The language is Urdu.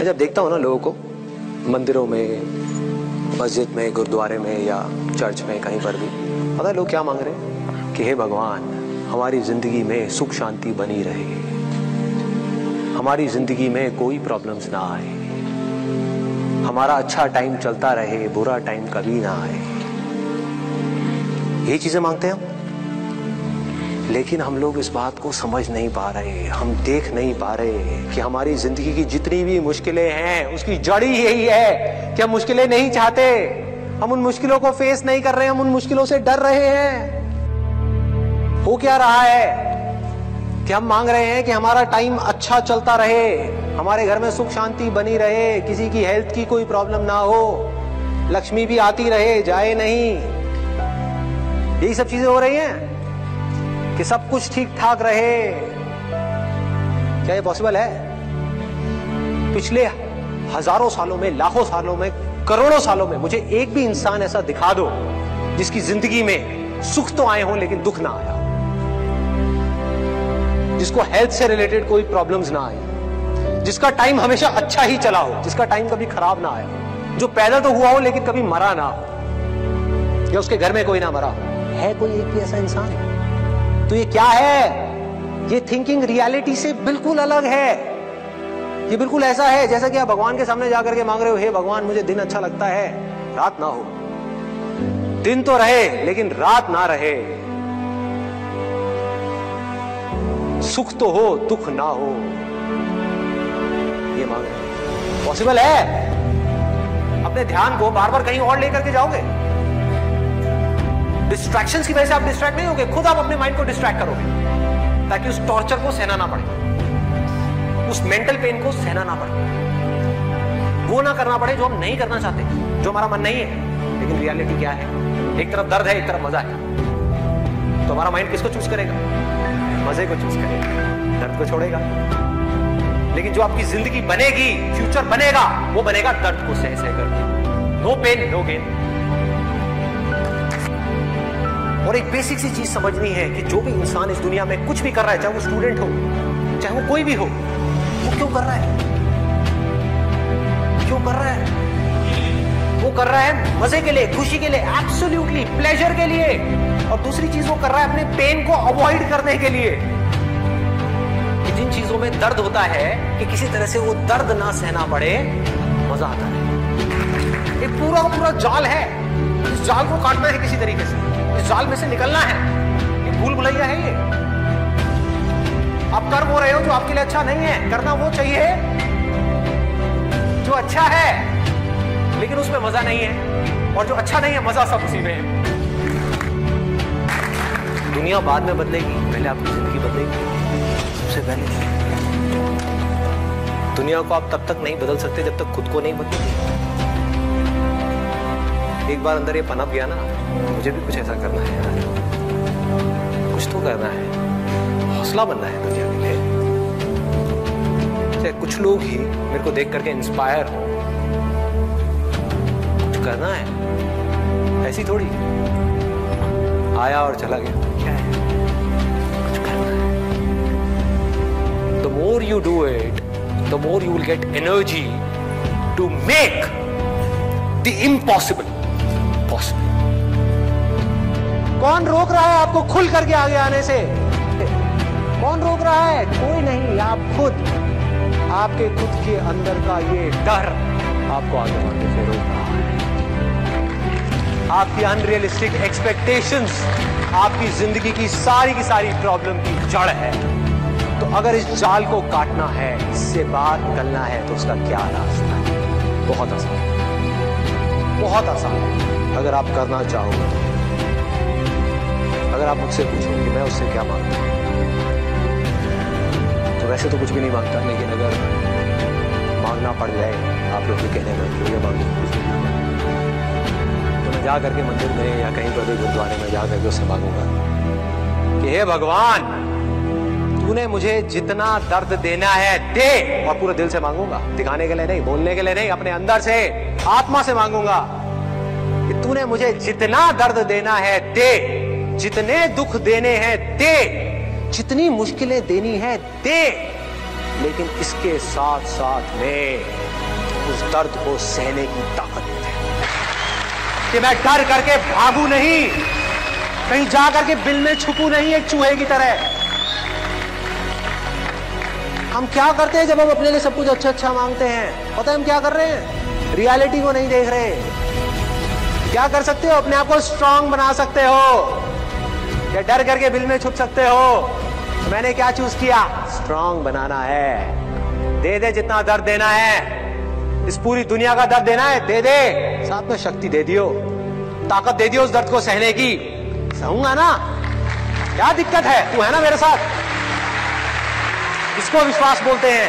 میں جب دیکھتا ہوں نا لوگوں کو، مندروں میں، مسجد میں، گردوارے میں یا چرچ میں، کہیں پر بھی، پتہ ہے لوگ کیا مانگ رہے ہیں؟ کہ ہے بھگوان، ہماری زندگی میں سکھ شانتی بنی رہے۔ ہماری زندگی میں کوئی پرابلمز نہ آئے۔ ہمارا اچھا ٹائم چلتا رہے، برا ٹائم کبھی نہ آئے۔ یہی چیزیں مانگتے ہیں ہم؟ لیکن ہم لوگ اس بات کو سمجھ نہیں پا رہے، ہم دیکھ نہیں پا رہے کہ ہماری زندگی کی جتنی بھی مشکلیں ہیں، اس کی جڑی یہی ہے کہ ہم مشکلیں نہیں چاہتے۔ ہم ان مشکلوں کو فیس نہیں کر رہے، ہم ان مشکلوں سے ڈر رہے ہیں۔ ہو کیا رہا ہے کہ ہم مانگ رہے ہیں کہ ہمارا ٹائم اچھا چلتا رہے، ہمارے گھر میں سکھ شانتی بنی رہے، کسی کی ہیلتھ کی کوئی پرابلم نہ ہو۔ لکشمی بھی آتی رہے، جائے نہیں۔ یہی سب چیزیں ہو رہی ہیں؟ کہ سب کچھ ٹھیک ٹھاک رہے۔ کیا یہ پاسبل ہے؟ پچھلے ہزاروں سالوں میں، لاکھوں سالوں میں، کروڑوں سالوں میں مجھے ایک بھی انسان ایسا دکھا دو جس کی زندگی میں سکھ تو آئے ہوں لیکن دکھ نہ آیا۔ جس کو ہیلتھ سے ریلیٹڈ کوئی پرابلمز نہ آئی جس کا ٹائم ہمیشہ اچھا ہی چلا ہو، جس کا ٹائم کبھی خراب نہ آیا۔ جو پیدا تو ہوا ہو لیکن کبھی مرا نہ ہو۔ یا اس کے گھر میں کوئی نہ مرا ہے کوئی ایک بھی ایسا انسان؟ تو یہ کیا ہے؟ یہ تھنکنگ ریالٹی سے بالکل الگ ہے۔ یہ بالکل ایسا ہے جیسا کہ آپ بھگوان کے سامنے جا کر کے مانگ رہے ہو، ہے بھگوان، مجھے دن اچھا لگتا ہے، رات نہ ہو۔ دن تو رہے، لیکن رات نہ رہے۔ سکھ تو ہو، دکھ نہ ہو۔ یہ مانگ رہے پاسبل ہے؟ اپنے دھیان کو بار بار کہیں اور لے کر کے جاؤ گے؟ ڈسٹریکشن کی وجہ سے آپ ڈسٹریکٹ نہیں ہوگے، خود آپ اپنے مائنڈ کو ڈسٹریکٹ کرو گے۔ تاکہ اس ٹارچر کو سہنا نہ پڑے۔ اس مینٹل پین کو سہنا نہ پڑے۔ وہ نہ کرنا پڑے جو ہم نہیں کرنا چاہتے، جو ہمارا من نہیں ہے۔ لیکن ریالٹی کیا ہے؟ ایک طرف درد ہے، ایک طرف مزہ ہے۔ تو ہمارا مائنڈ کس کو چوز کرے گا؟ مزے کو چوز کرے گا۔ درد کو چھوڑے گا۔ لیکن جو آپ کی زندگی بنے گی فیوچر بنے گا وہ بنے گا درد کو سہ سہ کر کے۔ نو پین نو گین اور ایک بیسک سی چیز سمجھنی ہے کہ جو بھی انسان اس دنیا میں کچھ بھی کر رہا ہے، چاہے وہ اسٹوڈنٹ ہو، چاہے وہ کوئی بھی ہو، وہ کیوں کر رہا ہے؟ کیوں کر رہا ہے؟ وہ کر رہا ہے مزے کے لیے، خوشی کے لیے ایبسولوٹلی پلیجر کے لیے۔ اور دوسری چیز وہ کر رہا ہے اپنے پین کو اوائڈ کرنے کے لیے۔ کہ جن چیزوں میں درد ہوتا ہے، کہ کسی طرح سے وہ درد نہ سہنا پڑے، مزہ آتا ہے۔ ایک پورا پورا جال ہے۔ اس جال کو کاٹنا ہے کسی طریقے سے۔ اس جال میں سے نکلنا ہے۔ یہ بھول بھلیا ہے یہ۔ آپ کر وہ رہے ہو جو آپ کے لیے اچھا نہیں ہے۔ کرنا وہ چاہیے جو اچھا ہے، لیکن اس میں مزہ نہیں ہے۔ اور جو اچھا نہیں ہے، مزہ سب اسی میں ہے۔ دنیا بعد میں بدلے گی۔ پہلے آپ کی زندگی بدلے گی۔ سب سے پہلے۔ دنیا کو آپ تب تک نہیں بدل سکتے جب تک خود کو نہیں بدلے گی۔ ایک بار اندر یہ پنپ گیا نا مجھے بھی کچھ ایسا کرنا ہے یار کچھ تو کرنا ہے حوصلہ بننا ہے دنیا کے لیے کچھ لوگ ہی میرے کو دیکھ کر کے انسپائر ہو کچھ کرنا ہے ایسی تھوڑی آیا اور چلا گیا کیا ہے کچھ کرنا ہے the more you do it the more you will get energy to make the impossible possible کون روک رہا ہے آپ کو کھل کر کے آگے آنے سے کون روک رہا ہے کوئی نہیں آپ خود آپ کے خود کے اندر کا یہ ڈر آپ کو آگے بڑھنے سے روک رہا ہے آپ کی انریلسٹک ایکسپیکٹیشنز آپ کی زندگی کی ساری کی ساری پرابلم کی جڑ ہے تو اگر اس جال کو کاٹنا ہے اس سے باہر نکلنا ہے تو اس کا کیا راستہ ہے بہت آسان ہے بہت آسان ہے اگر آپ کرنا چاہو تو اگر آپ مجھ سے پوچھو کہ میں اس سے کیا مانگتا ہوں، تو ویسے تو کچھ بھی نہیں مانگتا، لیکن اگر مانگنا پڑ جائے، آپ لوگ بھی کہنے لگے کہ یہ تو میں جا کر کے مندر میں یا کہیں پر بھی گردوارے میں جا کر کے اس سے مانگوں گا کہ ہے بھگوان، تو نے مجھے جتنا درد دینا ہے دے اور پورے دل سے مانگوں گا۔ دکھانے کے لیے نہیں، بولنے کے لیے نہیں، اپنے اندر سے، آتما سے مانگوں گا۔ تو نے مجھے جتنا درد دینا ہے دے، جتنے دکھ دینے ہیں دے، جتنی مشکلیں دینی ہے دے۔ لیکن اس کے ساتھ ساتھ میں اس درد کو سہنے کی طاقت دیتے کہ میں ڈر کر کے بھاگوں نہیں، کہیں جا کر کے بل میں چھپوں نہیں ایک چوہے کی طرح۔ ہم کیا کرتے ہیں جب ہم اپنے لیے سب کچھ اچھا اچھا مانگتے ہیں؟ پتہ ہم کیا کر رہے ہیں؟ ریالٹی کو نہیں دیکھ رہے۔ کیا کر سکتے ہو؟ اپنے آپ کو اسٹرانگ بنا سکتے ہو۔ یا ڈر کر کے بل میں چھپ سکتے ہو۔ میں نے کیا چوز کیا؟ اسٹرانگ بنانا ہے۔ دے دے جتنا درد دینا ہے۔ اس پوری دنیا کا درد دینا ہے۔ دے دے۔ ساتھ میں شکتی دے دیو۔ طاقت دے دیو اس درد کو سہنے کی۔ سہوں گا نا؟ کیا دقت ہے؟ تو ہے نا میرے ساتھ۔ اس کو وشواس بولتے ہیں۔